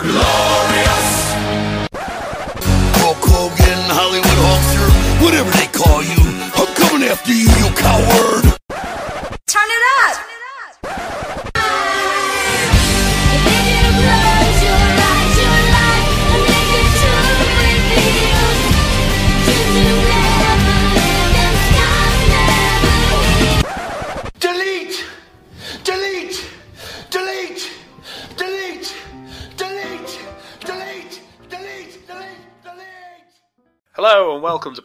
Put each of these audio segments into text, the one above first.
Glorious! Hulk Hogan, Hollywood Hulkster, whatever they call you, I'm coming after you, you coward!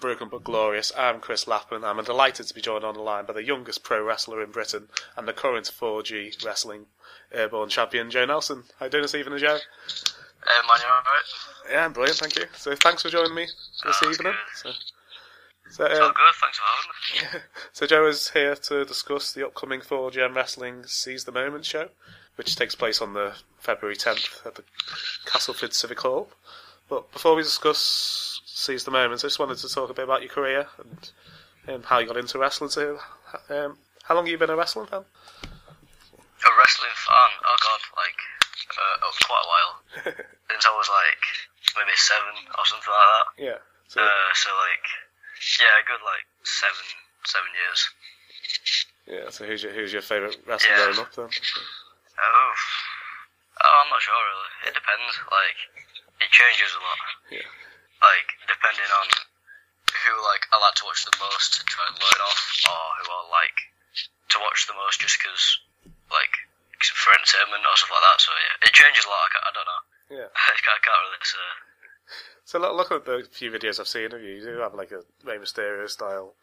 Broken but Glorious. I'm Chris Lappin. I'm delighted to be joined on the line by the youngest pro wrestler in Britain and the current 4G wrestling airborne champion, Joe Nelson. How you doing this evening, Joe? Um, man, you alright? Yeah, I'm brilliant, thank you. So thanks for joining me this Oh, evening. So, good. so, It's all um, good, thanks for having me. so Joe is here to discuss the upcoming 4GM Wrestling Seize the Moment show, which takes place on the February 10th at the Castleford Civic Hall. But before we discuss Seize the Moment, I just wanted to talk a bit about your career and, and how you got into wrestling. So, um, how long have you been a wrestling fan? A wrestling fan, oh god, like, uh, oh, quite a while. Since I was like, maybe seven or something like that. Yeah. So, Uh, so like, yeah, a good like seven, seven years. yeah. So who's your who's your favourite wrestler Yeah. growing up then? Oh, oh, I'm not sure really. It depends, like, it changes a lot. Yeah. Like, depending on who like I like to watch the most to try and learn off, or who I like to watch the most just because, like, for entertainment or stuff like that. So yeah, it changes a lot. I, I don't know. Yeah. I can't, I can't really say. So look, look at the few videos I've seen of you. You do have like a Rey Mysterio style.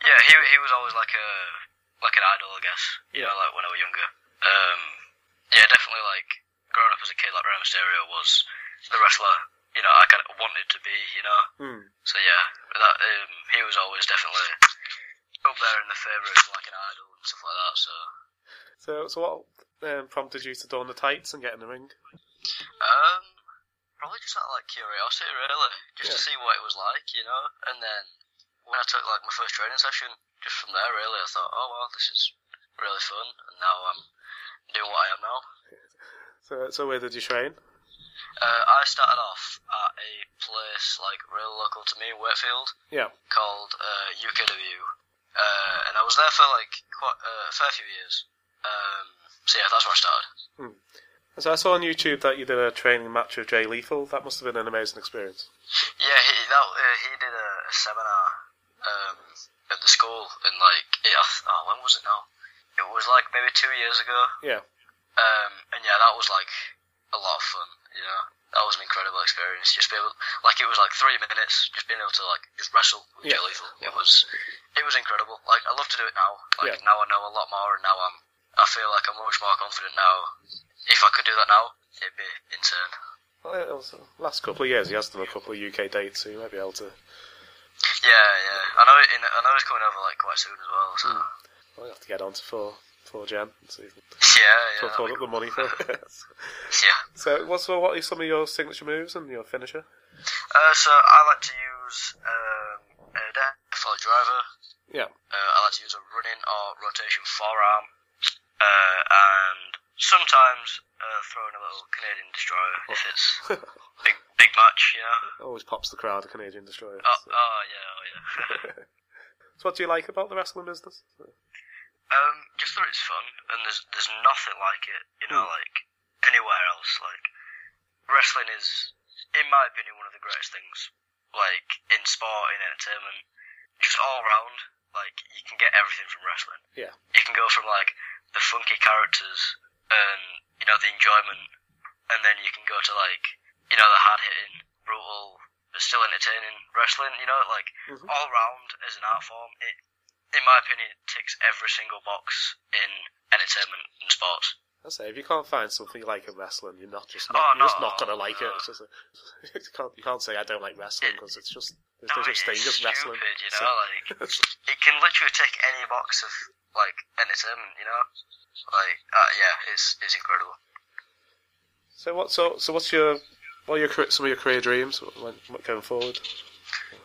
Yeah, he he was always like a like an idol, I guess. You Yeah. know, like when I was younger. Um, yeah, definitely like growing up as a kid, like Rey Mysterio was the wrestler. You know, I kind of wanted to be. You know, Hmm. so yeah, that um, he was always definitely up there in the favourites, like an idol and stuff like that. So So, so what um, prompted you to don the tights and get in the ring? um, probably just out of like curiosity, really, just to see what it was like, you know. And then when I took like my first training session, just from there, really, I thought, oh well, this is really fun, and now I'm doing what I am now. So, so where did you train? Uh, I started off at a place like real local to me, Wakefield, Yeah. called uh, UKW, uh, and I was there for like quite uh, a fair few years. Um, so yeah, that's where I started. So I saw on YouTube that you did a training match with Jay Lethal. That must have been an amazing experience. Yeah, he that uh, he did a, a seminar um, at the school in like yeah, oh when was it now? It was like maybe two years ago. Yeah. Um, and yeah, that was like a lot of fun. You know, that was an incredible experience. Just be able, like, it was like three minutes, just being able to like just wrestle with Yeah. Lethal. It was, it was incredible. Like, I love to do it now. Like Yeah. now I know a lot more, and now I'm, I feel like I'm much more confident now. If I could do that now, it'd be insane. Well, it was, last couple of years, he has done a couple of UK dates, so he might be able to. Yeah, yeah. I know. It, I know it's coming over like quite soon as well. So hmm. Well, you have to get on to four, four Gem. So you can yeah, yeah. up the money for it. Yeah. so, what's so what are some of your signature moves and your finisher? Uh, so I like to use um, a Death Valley driver. Yeah. Uh, I like to use a running or rotation forearm, uh, and sometimes uh, throw in a little Canadian destroyer if it's big big match, you know. Always pops the crowd, a Canadian destroyer. Oh, so. oh yeah, oh yeah. So what do you like about the wrestling business? Um, just that it's fun, and there's there's nothing like it, you know, Hmm. like anywhere else. Like wrestling is, in my opinion, one of the greatest things, like in sport, in entertainment, just all round. Like you can get everything from wrestling. Yeah. you can go from like the funky characters and you know the enjoyment, and then you can go to like you know the hard hitting, brutal, but still entertaining wrestling. You know, like Mhm. all round as an art form, it in my opinion it ticks every single box in entertainment and sports. I say, if you can't find something you like in wrestling, you're not just Oh, not, you're just not gonna like it. no. It's just you can't you can't say I don't like wrestling because it's just there's No, no such thing as wrestling. you So- like it can literally tick any box of like entertainment. You know, like uh, yeah, it's it's incredible. So what? So so what's your what are your some of your career dreams going forward?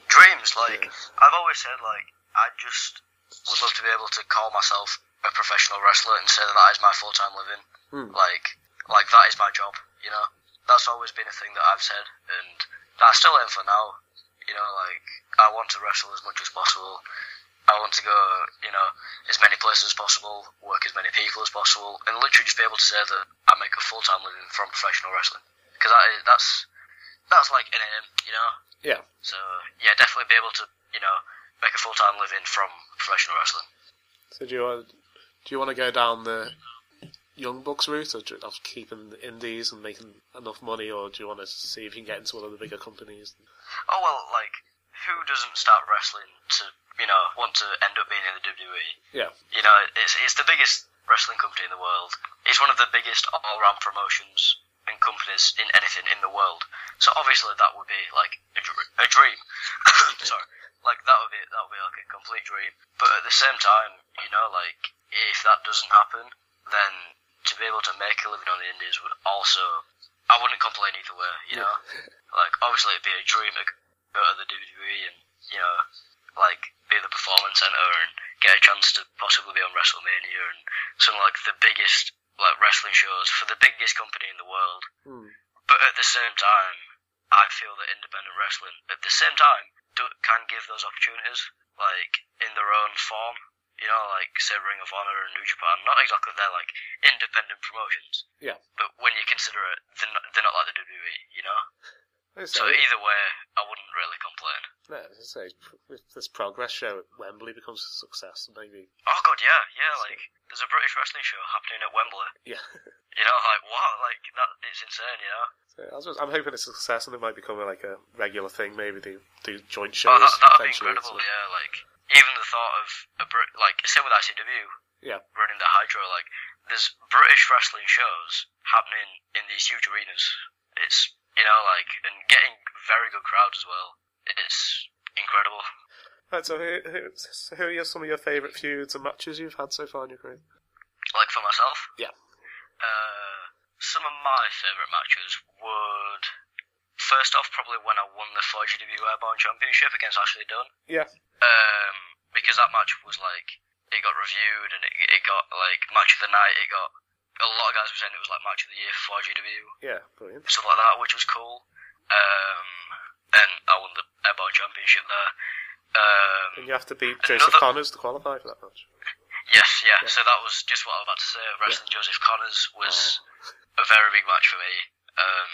dreams. Like Yeah. I've always said, like I just would love to be able to call myself a professional wrestler and say that that is my full time living. Hmm. Like, like that is my job. You know, that's always been a thing that I've said, and that I still aim for now. You know, like I want to wrestle as much as possible. I want to go, you know, as many places as possible, work as many people as possible, and literally just be able to say that I make a full time living from professional wrestling. Because that's that's like an aim, you know. Yeah. So yeah, definitely be able to, you know, make a full time living from professional wrestling. So do you want do you want to go down the young bucks route of, keeping the indies and making enough money, or do you want to see if you can get into one of the bigger companies? Oh well, like who doesn't start wrestling to, you know, want to end up being in the WWE? Yeah. You know, it's it's the biggest wrestling company in the world. It's one of the biggest all-round promotions and companies in anything in the world. So obviously that would be like a, dr- a dream. Sorry, like that would be that would be like a complete dream. But at the same time, you know, like if that doesn't happen, then to be able to make a living on the Indies would also. I wouldn't complain either way, you know. Like obviously it'd be a dream to go to the WWE and you know, like be at the performance center and get a chance to possibly be on WrestleMania and some like the biggest like wrestling shows for the biggest company in the world. Hmm. But at the same time, I feel that independent wrestling, at the same time, do, can give those opportunities, like in their own form. You know, like say Ring of Honor and New Japan. Not exactly they're like independent promotions, Yeah. but when you consider it, they're not, they're not like the WWE. You know. So either way, I wouldn't really complain. no, as I say, if this progress show at Wembley becomes a success, maybe. Oh god, yeah, yeah. Like there's a British wrestling show happening at Wembley. Yeah. You know, like what? Like that? It's insane. You know. So I was just, I'm hoping it's a success and it might become like a regular thing. Maybe they do joint Oh, shows that that would be incredible. so- Yeah, like even the thought of a Brit, like same with ICW Yeah. running the Hydro. Like there's British wrestling shows happening in these huge arenas. It's you know like and getting very good crowds as well. It's incredible. Right, so who, who, so who are some of your favourite feuds and matches you've had so far in your career? Like for myself, Yeah. uh, some of my favourite matches would. First off, probably when I won the 4GW Airborne Championship against Ashley Dunn. Yeah. um, because that match was like it got reviewed and it, it got like match of the night. It got a lot of guys were saying it was like match of the year for 4GW. Yeah, brilliant. stuff like that, which was cool. Um, and I won the Airborne Championship there. Um, And you have to beat Joseph Another- Connors to qualify for that match. yes, yeah, So that was just what I was about to say. Wrestling Joseph Connors was a very big match for me. Um,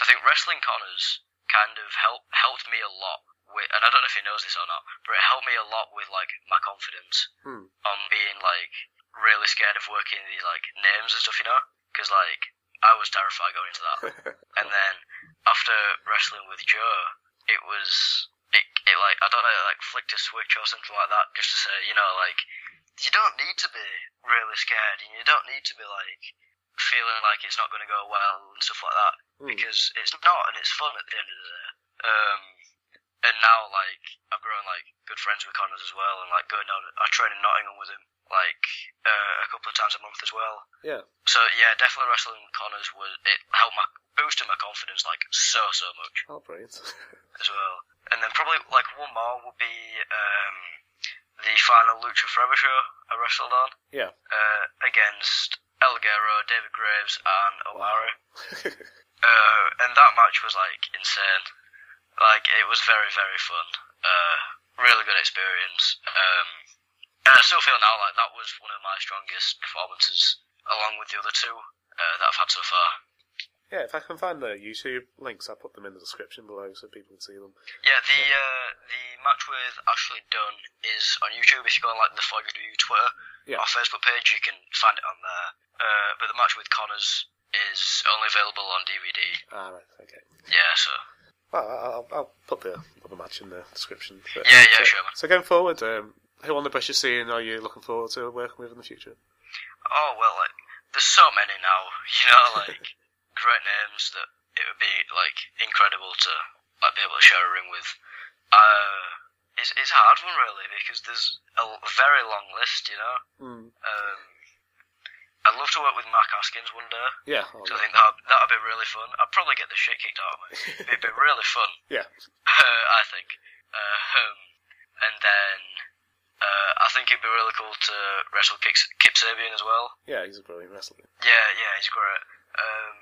I think wrestling Connors kind of helped helped me a lot with, and I don't know if he knows this or not, but it helped me a lot with like my confidence Hmm. on being like really scared of working these like names and stuff, you know? Because like I was terrified going into that, and then after wrestling with Joe, it was it, it like I don't know, it, like flicked a switch or something like that, just to say, you know, like you don't need to be really scared, and you don't need to be like feeling like it's not going to go well and stuff like that, Hmm. because it's not, and it's fun at the end of the day. Um, and now like I've grown like good friends with Connors as well, and like going down, I train in Nottingham with him like uh, a couple of times a month as well. Yeah. So yeah, definitely wrestling Connors was it helped my boosted my confidence like so so much Oh, brilliant. as well. And then probably like one more would be um, the final Lucha Forever show I wrestled on yeah. uh, against El Guerrero, David Graves, and Omari. Uh, and that match was like insane. Like it was very very fun. Uh, really good experience. Um, and I still feel now like that was one of my strongest performances, along with the other two uh, that I've had so far. yeah, if I can find the YouTube links, I'll put them in the description below so people can see them. Yeah, the uh, the match with Ashley Dunn is on YouTube. If you go on like the 4W Twitter Yeah. or Facebook page, you can find it on there. Uh, but the match with Connors is only available on DVD. Ah, right, okay. Yeah, so Well, I'll, I'll put the other match in the description. But, Yeah, yeah, so, sure, man. So going forward, um, who on the British scene are you looking forward to working with in the future? oh well, like there's so many now. You know, like great names that it would be like incredible to like be able to share a ring with. Uh, it's it's a hard one really because there's a very long list. You know. Hmm. Um, I'd love to work with Mark Haskins one day. Yeah. So I think that that'd be really fun. I'd probably get the shit kicked out of me. It'd be really fun. Yeah. Uh, I think. Uh, um, and then uh, I think it'd be really cool to wrestle Kip, Kip Sabian as well. Yeah, he's a brilliant wrestler. Yeah, yeah, he's great. Um,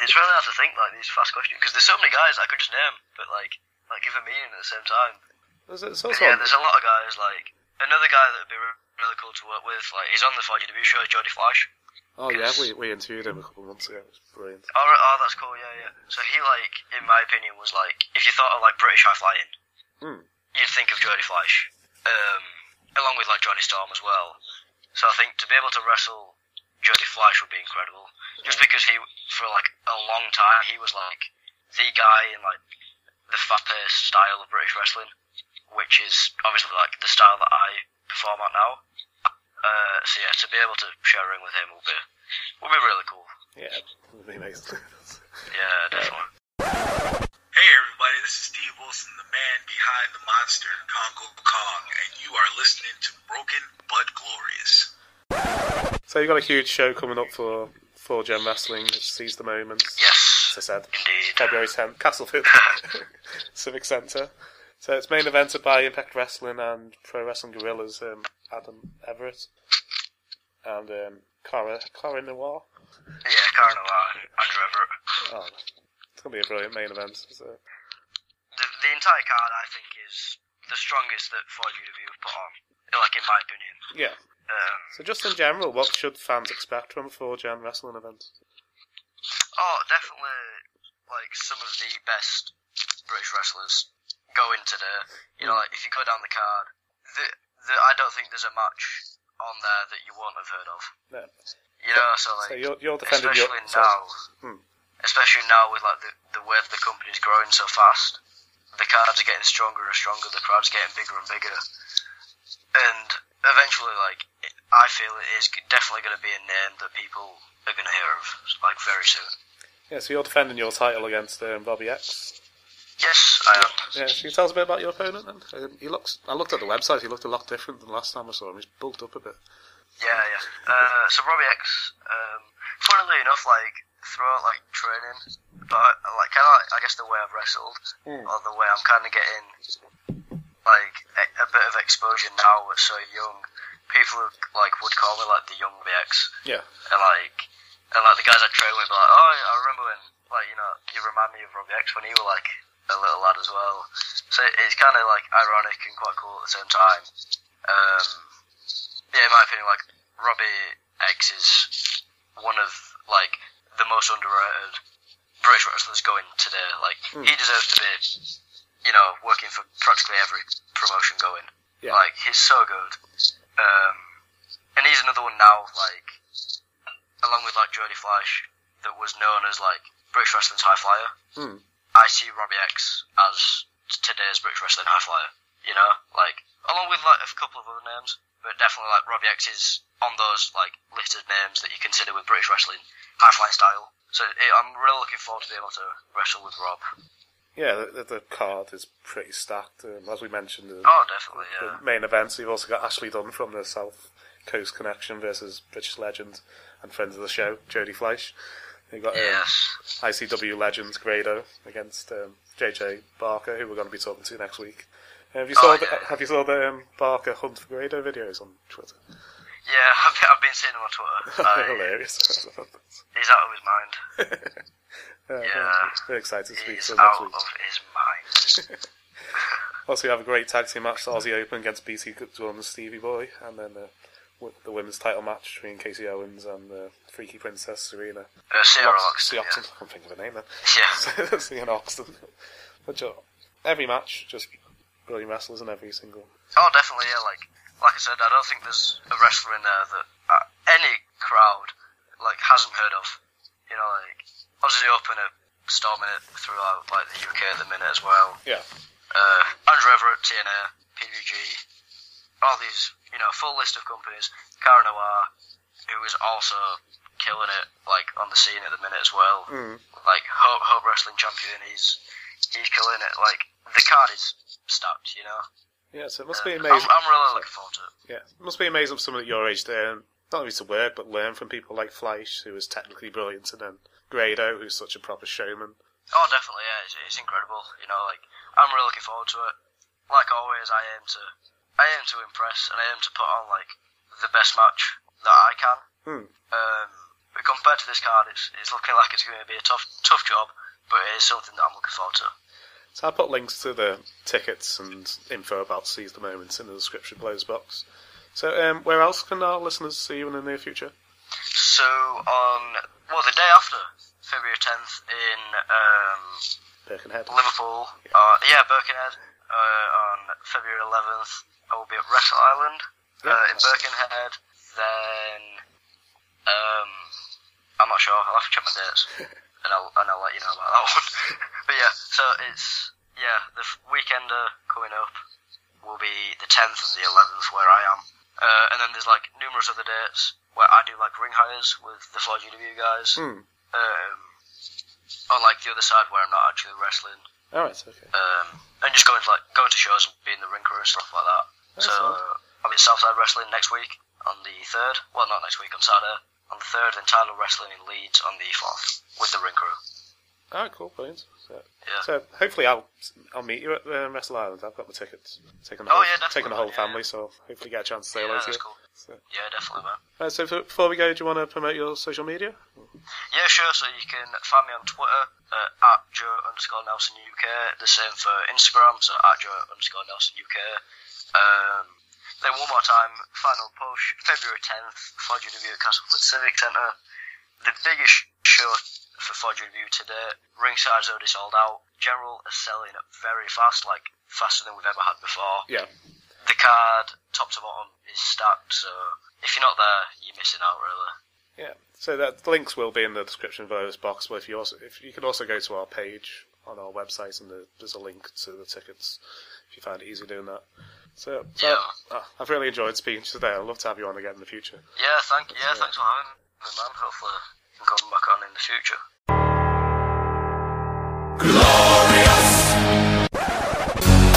it's really hard to think like these fast questions because there's so many guys I could just name, but like like give a meaning at the same time. There's, there's But also yeah, there's a lot of guys like another guy that would be really cool to work with. Like he's on the 4GW show, Jody Fleisch. oh yeah, we we interviewed him a couple of months ago. It was brilliant. Oh, oh, that's cool. Yeah, yeah. So he like, in my opinion, was like, if you thought of like British high flying, Hmm. you'd think of Jody Fleisch, um, along with like Johnny Storm as well. So I think to be able to wrestle Jody Fleisch would be incredible, just because he, for like a long time, he was like the guy in like the fast-paced style of British wrestling, which is obviously like the style that I perform at now. Uh, so yeah, to be able to share a ring with him will be will be really cool. Yeah, it would be amazing. Yeah, definitely. Hey everybody, this is Steve Wilson, the man behind the monster, Congo Kong, and you are listening to Broken But Glorious. so you've got a huge show coming up for for Gen Wrestling. Seize the moment. Yes, As I said, indeed. February 10th, Castleford Civic Centre. So it's main evented by Impact Wrestling and Pro Wrestling Guerrillas, um, Adam Everett and um, Cara, Cara Noir. Yeah, Cara Noir, Andrew Everett. Oh, it's going to be a brilliant main event. So. The, the entire card, I think, is the strongest that 4GW have put on, like in my opinion. Yeah. Um, So just in general, what should fans expect from a 4Gen wrestling event? Oh, definitely, like some of the best British wrestlers go in today. You know, like if you go down the card, the, the, I don't think there's a match on there that you won't have heard of. No. You know, so like So you're, you're defending your... especially sorry. now, Hmm. especially now with like the, the way the company's growing so fast, the cards are getting stronger and stronger, the crowd's getting bigger and bigger, and eventually, like I feel it is definitely going to be a name that people are going to hear of, like very soon. Yeah, so you're defending your title against um, Robbie X. Yes, I am. Yeah, can you tell us a bit about your opponent then? Um, he looks. I looked at the website. He looked a lot different than last time I saw him. He's bulked up a bit. Yeah, yeah. Uh, so Robbie X, um, funnily enough, like throughout like training, but I- like kind of like, I guess the way I've wrestled, Hmm. or the way I'm kind of getting like a, a bit of exposure now at so young, people like would call me like the young Robbie X, Yeah. and like and like the guys I train with, like, oh, I remember when like you know you remind me of Robbie X when you were like a little lad as well. So it's kind of like ironic and quite cool at the same time. Um, yeah, in my opinion, like Robbie X is one of like the most underrated British wrestlers going today. Like he deserves to be, you know, working for practically every promotion going. Yeah. Like he's so good. Um, and he's another one now, like along with like Jody Fleisch, that was known as like British wrestling's high flyer. Hmm. I see Robbie X as today's British wrestling high flyer. You know, like along with like a couple of other names, but definitely like Robbie X is on those like listed names that you consider with British wrestling high flying style. So eh, I'm really looking forward to being able to wrestle with Rob. Yeah, the, the, the card is pretty stacked. Um, as we mentioned, uh, Oh, definitely, yeah. the main events. You've also got Ashley Dunn from the South Coast Connection versus British legend and friends of the show, Jody Fleisch. You've got um, ICW legends Grado against um, JJ Barker, who we're going to be talking to next week. Uh, have you saw Oh, the, yeah. have you saw the um, Barker Hunt for Grado videos on Twitter? Yeah, I've been, I've been seeing him on Twitter. Uh, hilarious. he's out of his mind. Uh, Yeah. Very excited to speak to him next out week. of his mind. Also, we have a great tag team match, the Aussie Open against BT Goodwill and Stevie Boy, and then the, w- the women's title match between Casey Owens and the Freaky Princess Serena. Uh, Sierra Lox- Loxton, Oxton. yeah. I can't think of her name then. Yeah. Serena Oxton. But every match, just brilliant wrestlers in every single. Oh, definitely, yeah. Like, like I said, I don't think there's a wrestler in there that uh, any crowd like hasn't heard of. You know, like obviously Open are storming it throughout like the UK at the minute as well. Yeah. Uh, Andrew Everett, TNA, PWG, all these, you know, full list of companies. Cara Noir, who is also killing it like on the scene at the minute as well. Mm. Like Hope, Hope Wrestling Champion, he's he's killing it. Like the card is stacked, you know. Yeah, so it must be I'm, amazing. I'm really looking forward to it. Yeah, it must be amazing for someone at your age to um, not only to work but learn from people like Fleisch, who is technically brilliant, and then Grado, who's such a proper showman. Oh, definitely, yeah, it's, it's incredible. You know, like I'm really looking forward to it. Like always, I aim to, I aim to impress, and I aim to put on like the best match that I can. Hmm. Um, But compared to this card, it's it's looking like it's going to be a tough tough job, but it is something that I'm looking forward to. So I'll put links to the tickets and info about Seize the Moments in the description below box. So um, where else can our listeners see you in the near future? So on well the day after February 10th in um, Birkenhead. Liverpool, uh, yeah Birkenhead. Uh, on February 11th, I will be at Wrestle Island Yeah. uh, in Birkenhead. Then um, I'm not sure. I'll have to check my dates, and I'll and I'll let you know about that one. but yeah, so it's yeah the weekender coming up will be the 10th and the 11th where I am, uh, and then there's like numerous other dates where I do like ring hires with the 4GW guys. Hmm. Um, on like the other side where I'm not actually wrestling All right. Okay. um, and just going to like going to shows and being the ring crew and stuff like that. That's so I'm at Southside Wrestling next week on the third. Well, not next week on Saturday on the third, and Tyler Wrestling in Leeds on the fourth with the ring crew. Right. Cool. Brilliant. So, Yeah. so hopefully I'll I'll meet you at uh, Wrestle Island. I've got the tickets. Taking the Oh, whole, yeah, taking the whole yeah, family, so hopefully get a chance to say yeah, hello to you. cool. So, Yeah, definitely, man. uh, so f- before we go, do you want to promote your social media? Yeah, sure. So you can find me on Twitter uh, at Joe underscore Nelson UK. The same for Instagram, so at Joe underscore Nelson UK. Um, then one more time, final push, February 10th, 4GW at Castleford Civic Centre. The biggest show for 4GW today. Ringside's already sold out. General are selling up very fast, like faster than we've ever had before. Yeah. The card, top to bottom, is stacked, so if you're not there, you're missing out, really. Yeah. So that the links will be in the description below this box. But if you also if you can also go to our page on our website and the, there's a link to the tickets if you find it easy doing that. So, so Yeah. uh, I've really enjoyed speaking to you today. I'd love to have you on again in the future. Yeah, thank you. Yeah, thanks for having me, man. Hopefully, we can come back on in the future. Glorious!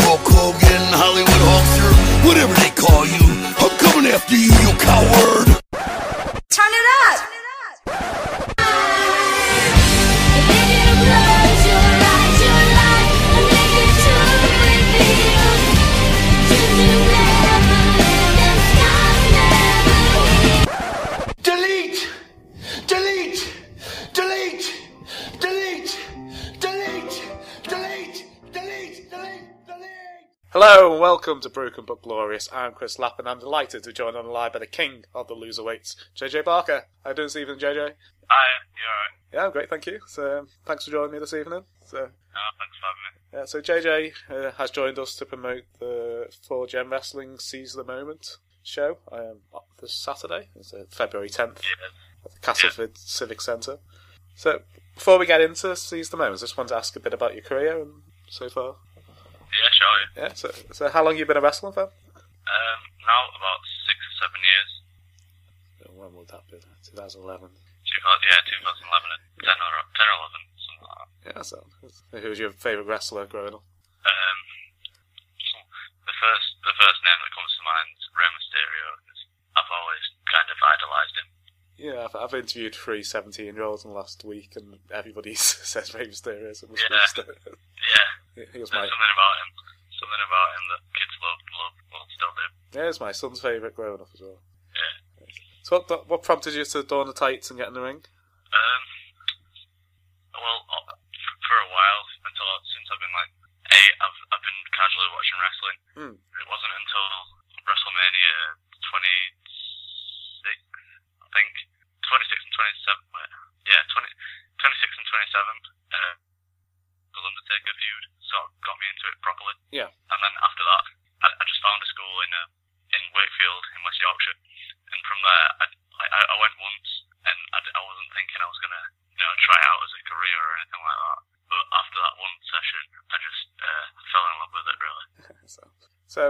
Hulk Hogan, Hollywood Hulkster, whatever they call you. I'm coming after you, you coward. Hello and welcome to Broken but Glorious. I'm Chris Lappin I'm delighted to join on the live by the king of the loserweights, JJ Barker. How you doing this evening, JJ? Hi, you alright? Yeah, I'm great, thank you. So, um, thanks for joining me this evening. So, Oh, thanks for having me. Yeah, so JJ uh, has joined us to promote the 4Gen Wrestling Seize the Moment show um, this Saturday, it's uh, February 10th, Yeah. at the Castleford Civic Centre. So, before we get into Seize the Moment, I just want to ask a bit about your career and so far. Yeah, sure. Yeah. Yeah, so, so how long you been a wrestling fan? Um, now about six or seven years. When would that be? 2011. Two, yeah, 2011 10 or, 10 or 11, something like that. Yeah, so who was your favourite wrestler growing up? Um, the first, the first name that comes to mind is Rey Mysterio, 'cause I've always kind of idolised him. Yeah, I've, I've interviewed three 17 year olds in the last week, and everybody says Rey Mysterio. So it must be Yeah. Yeah, he was there's my something about him. Something about him that kids love, love, well, still do. yeah, it's my son's favourite growing up as well. Yeah. So what, what prompted you to don the tights and get in the ring? Um, well, uh, f- for a while, until since I've been like eight, I've I've been casually watching wrestling. Hmm. It wasn't until WrestleMania 26, I think, 26 and 27. Wait, yeah, 20, 26 and 27. Uh, the Undertaker feud sort of got me into it properly. Yeah. And then after that, I, I just found a school in uh, in Wakefield in West Yorkshire, and from there, I I, I went once, and I, d- I wasn't thinking I was gonna you know try out as a career or anything like that. But after that one session, I just uh, fell in love with it really. so, so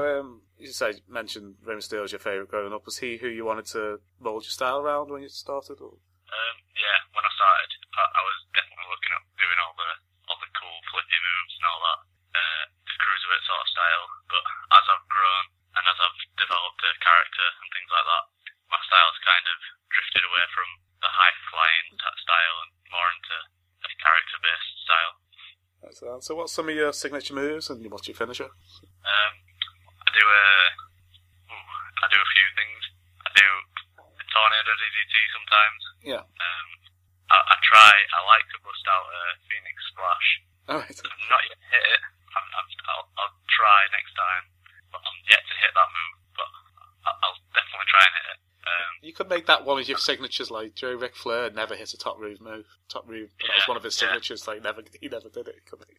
you say mentioned Rey Mysterio was your favourite growing up. Was he who you wanted to mould your style around when you started? Or? Um, yeah, when I started, I, I was definitely looking at doing all the all the cool flippy moves and all that, uh, the cruiserweight sort of style. But as I've grown and as I've developed a character and things like that, my style's kind of drifted away from the high flying style and more into a character based style. So what's some of your signature moves and what's your finisher? Um, I do a, ooh, I do a few things. I do a tornado DDT sometimes. Yeah. Um, try. I like to bust out a Phoenix Splash. All right. I've not yet hit it. I'm, I'm, I'll, I'll try next time, but I'm yet to hit that move. But I- I'll definitely try and hit it. Um, Make that one of your signatures, like Joe Ric Flair never hit a top root move. Top root, but that was one of his yeah. signatures. Like never, he never did it. Could he?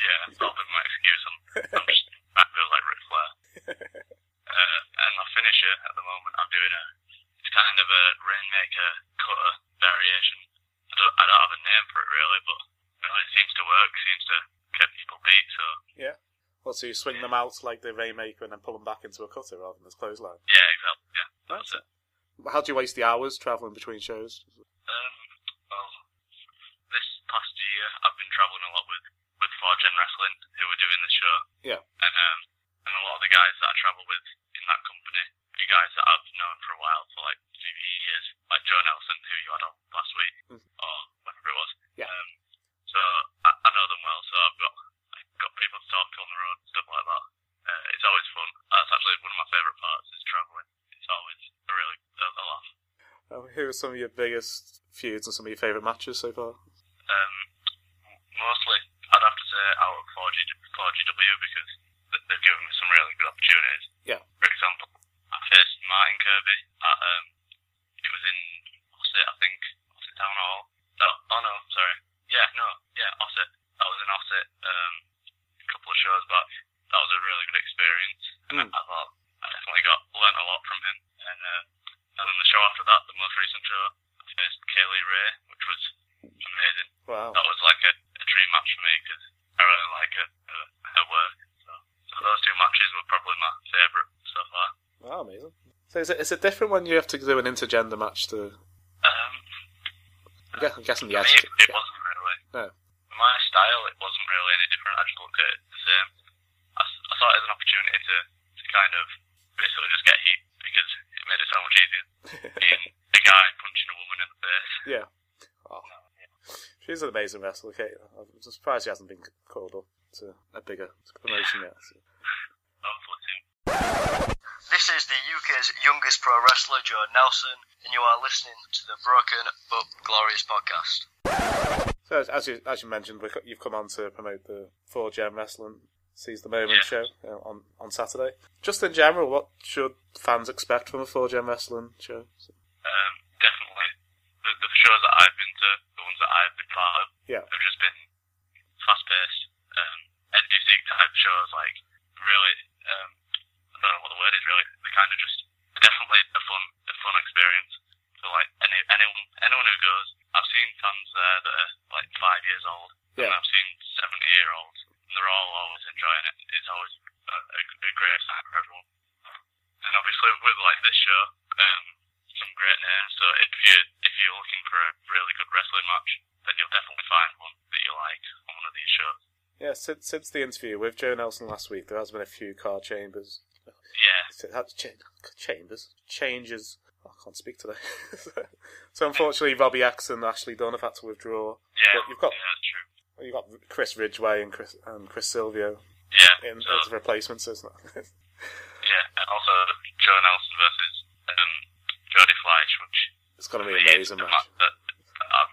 yeah, that'll be my excuse. I'm, I'm just I feel like Ric Flair. Uh, and my finisher at the moment, I'm doing a. It's kind of a rainmaker cutter variation. I don't, I don't have a name for it really, but you know, it seems to work. Seems to get people beat. So Yeah. Well, so you swing them out like the Rainmaker and then pull them back into a cutter rather than this clothesline. yeah, exactly. Yeah, that's it. How do you waste the hours traveling between shows? Um, well, this past year I've been traveling a lot with with Four Gen Wrestling, who were doing the show, Yeah. and um, and a lot of the guys that I travel with in that company are guys that I've known for a while, for like two years, like Joe Nelson, who you had on last week, Mhm. or whatever it was. Yeah. Um, so I, I know them well, so I've got I've got people to talk to on the road and stuff like that. Uh, it's always fun. That's actually one of my favourite parts is travelling. It's always a really a, a laugh. Oh, who are some of your biggest feuds and some of your favourite matches so far? Um, mostly, I'd have to say out of 4G, 4GW because they've given me some really good opportunities. Yeah. For example, I faced Martin Kirby at, um, it was in Ossett, I think, Ossett Town Hall. No, oh no, sorry. Yeah, no, yeah, Ossett. That was in Ossett, um, a couple of shows back. That was a really good experience. And Mm. I, I thought I definitely got, learnt a lot from him. And, uh, and then the show after that, the most recent show, I faced Kay Lee Ray, which was amazing Wow. that was like a, a dream match for me because I really like her, her, her work. So, so those two matches were probably my favourite so far. Wow, amazing. So is it, is it different when you have to do an intergender match to... Um, I'm guess- I'm guessing yes. it, it wasn't really. No. For my style, it wasn't really any different. I just looked at it the same. I, I saw it as an opportunity to, to kind of basically just get heat because it made it so much easier. Being a guy punching a woman in the face. Yeah. Oh. She's an amazing wrestler, Kate. I'm surprised she hasn't been called up to a bigger promotion yet. So. Hopefully soon. This is the UK's youngest pro wrestler, Joe Nelson, and you are listening to the Broken But Glorious podcast. So as- you as you mentioned, you've come on to promote the Four Gen Wrestling Seize the Moment Yeah. show uh, on on Saturday. Just in general, what should fans expect from a Four Gen Wrestling show? Um, definitely. The, the shows that I've been to, the ones that I've been part of, Yeah. have just been fast paced, um, NDC type shows, like really, um, I don't know what the word is really. They're kind of just they're definitely a fun, a fun experience. So like any anyone who goes, I've seen fans there that are like five years old, Yeah. and I've seen seventy year olds, and they're all always enjoying it. It's always a, a, a great time for everyone. And obviously with like this show, um, some great names. So if you if you're looking for a really good wrestling match, then you'll definitely find one that you like on one of these shows. Yeah, since since the interview with Joe Nelson last week, there has been a few card chambers. Yeah, Had cha- chambers changes. Oh, I can't speak today. so unfortunately, Robbie X and Ashley Dunn have had to withdraw. yeah, But you've got yeah, that's true. you've got Chris Ridgway and Chris and Chris Silvio Yeah, in so, as replacements, isn't it? yeah, and also Joe Nelson versus um, Jody Fleisch, which it's going to be an amazing the match. that, that I'm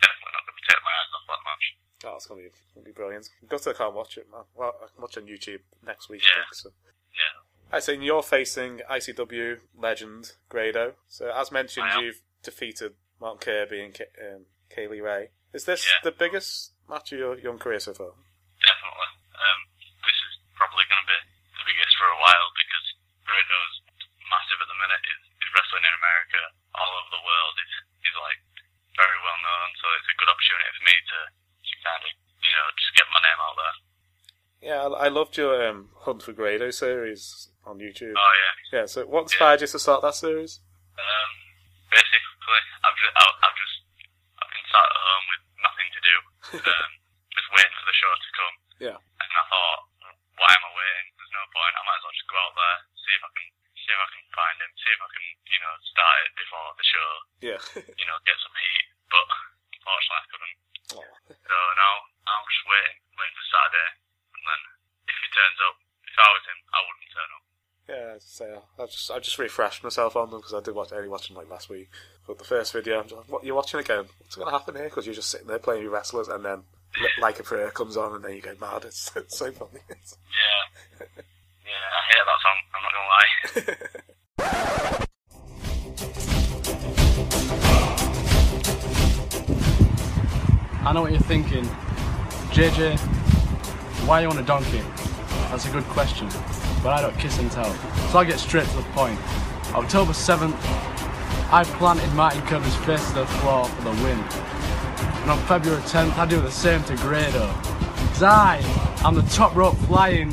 definitely not going to take my eyes off that match. Oh, it's going to be, gonna be brilliant. Gutted I can't watch it. Man. Well, I can watch it on YouTube next week. Yeah. I think, so. Yeah, I say you're facing ICW legend Grado. So as mentioned, you've defeated Mark Kirby and Ka- um, Kay Lee Ray. Is this Yeah. the biggest match of your young career so far? definitely. Um, this is probably going to be the biggest for a while because Grado's massive at the minute. Is, is wrestling in America, all over the world. Is is like very well known. So it's a good opportunity for me to, to kind of you know just get my name out there. Yeah, I, I loved your um, Hunt for Grado series on YouTube. Oh yeah. Yeah, so what inspired you to start that series? Um, basically, I've just, I've, I've just, I've been sat at home with nothing to do, um, just waiting for the show to come. Yeah. And I thought, why am I waiting? There's no point. I might as well just go out there, see if I can, see if I can find him, see if I can, you know, start it before the show, Yeah. you know, get some heat. But unfortunately, I couldn't. Oh. So now I'm just waiting, waiting for Saturday, and then if he turns up, if I was him, I wouldn't turn up. yeah, it's So I've just I just refreshed myself on them because I did watch only watching like last week. But the first video, I'm just like, what you're watching again? What's going to happen here? Because you're just sitting there playing your wrestlers, and then like a prayer comes on, and then you go mad. It's, it's so funny. Yeah. Yeah, I hate that song, I'm not gonna lie. I know what you're thinking. JJ, why are you on a donkey? That's a good question, but I don't kiss and tell. So I'll get straight to the point. October 7th, I planted Martin Curtis face to the floor for the win. And on February 10th, I do the same to Grado. Cause I am the top rope flying,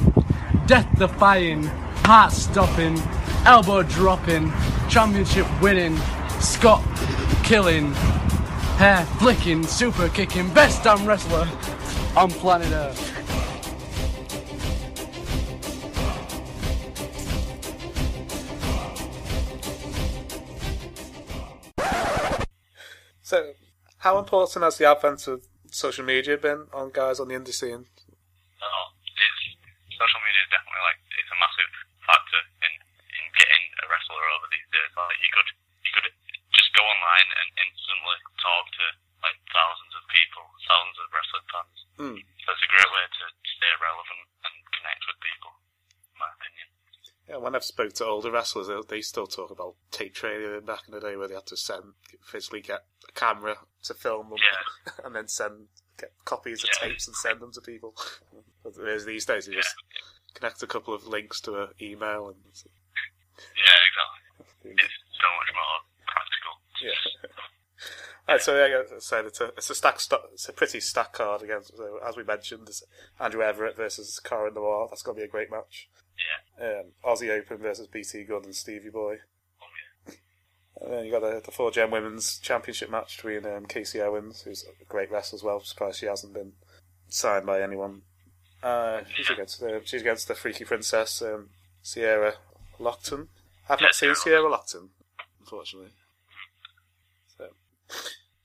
death defying, heart stopping, elbow dropping, championship winning, Scott killing, hair flicking, super kicking, best damn wrestler on planet Earth. How important has the advent of social media been on guys on the indie scene? Oh, it's social media is definitely like it's a massive factor in in getting a wrestler over these days. Like you could you could just go online and instantly talk to like thousands of people, thousands of wrestling fans. Hmm. So it's a great way to stay relevant and connect with people. In my opinion. Yeah, when I've spoke to older wrestlers, they, they still talk about tape trading back in the day where they had to send physically get a camera to film them, Yeah. and then send get copies of Yeah. tapes and send them to people. But Whereas these days, you just connect a couple of links to an email and Yeah, exactly. It's so much more practical. yeah. Right, so yeah, like I said it's a it's a stack it's a pretty stack card again. So as we mentioned, Andrew Everett versus Cara Noir. That's going to be a great match. Yeah. Um, Aussie Open versus BT Gunn and Stevie Boy. And then you got the, the four gen women's championship match between um, Casey Owens, who's a great wrestler as well. Surprised she hasn't been signed by anyone. Uh, she's against the she's against the Freaky Princess, um, Sierra Loxton. I've not seen Sierra Loxton, unfortunately. So,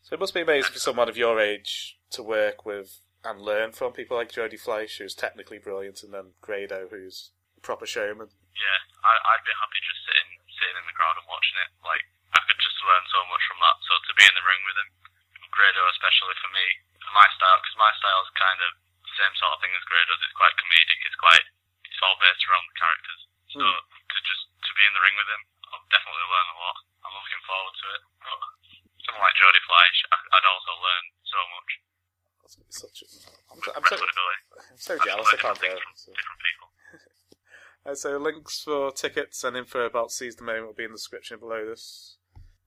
so it must be amazing for someone of your age to work with and learn from people like Jody Fleisch, who's technically brilliant, and then Grado, who's proper showman. Yeah, I, I'd be happy just sitting sitting in the crowd and watching it. Like I could just learn so much from that. So to be in the ring with him, Grado especially for me, for my style, because my style is kind of the same sort of thing as Grado's. It's quite comedic. It's quite it's all based around the characters. So Hmm. to just to be in the ring with him, I'll definitely learn a lot. I'm looking forward to it. But someone like Jody Fleisch, I, I'd also learn so much. That's gonna be such a, I'm, so- I'm, so, I'm so jealous I can't go. things So. from different people. Uh, so links for tickets and info about Seize the Moment will be in the description below this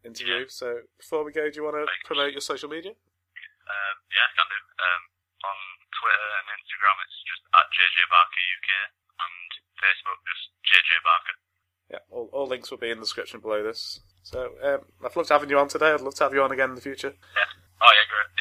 interview. So before we go, do you want to Thanks. promote your social media? Um, yeah, I can do. Um, on Twitter and Instagram, it's just at JJ Barker UK, and Facebook just JJ Barker. Yeah, all, all links will be in the description below this. So um, I've loved having you on today. I'd love to have you on again in the future. Yeah. Oh yeah, great. Yeah.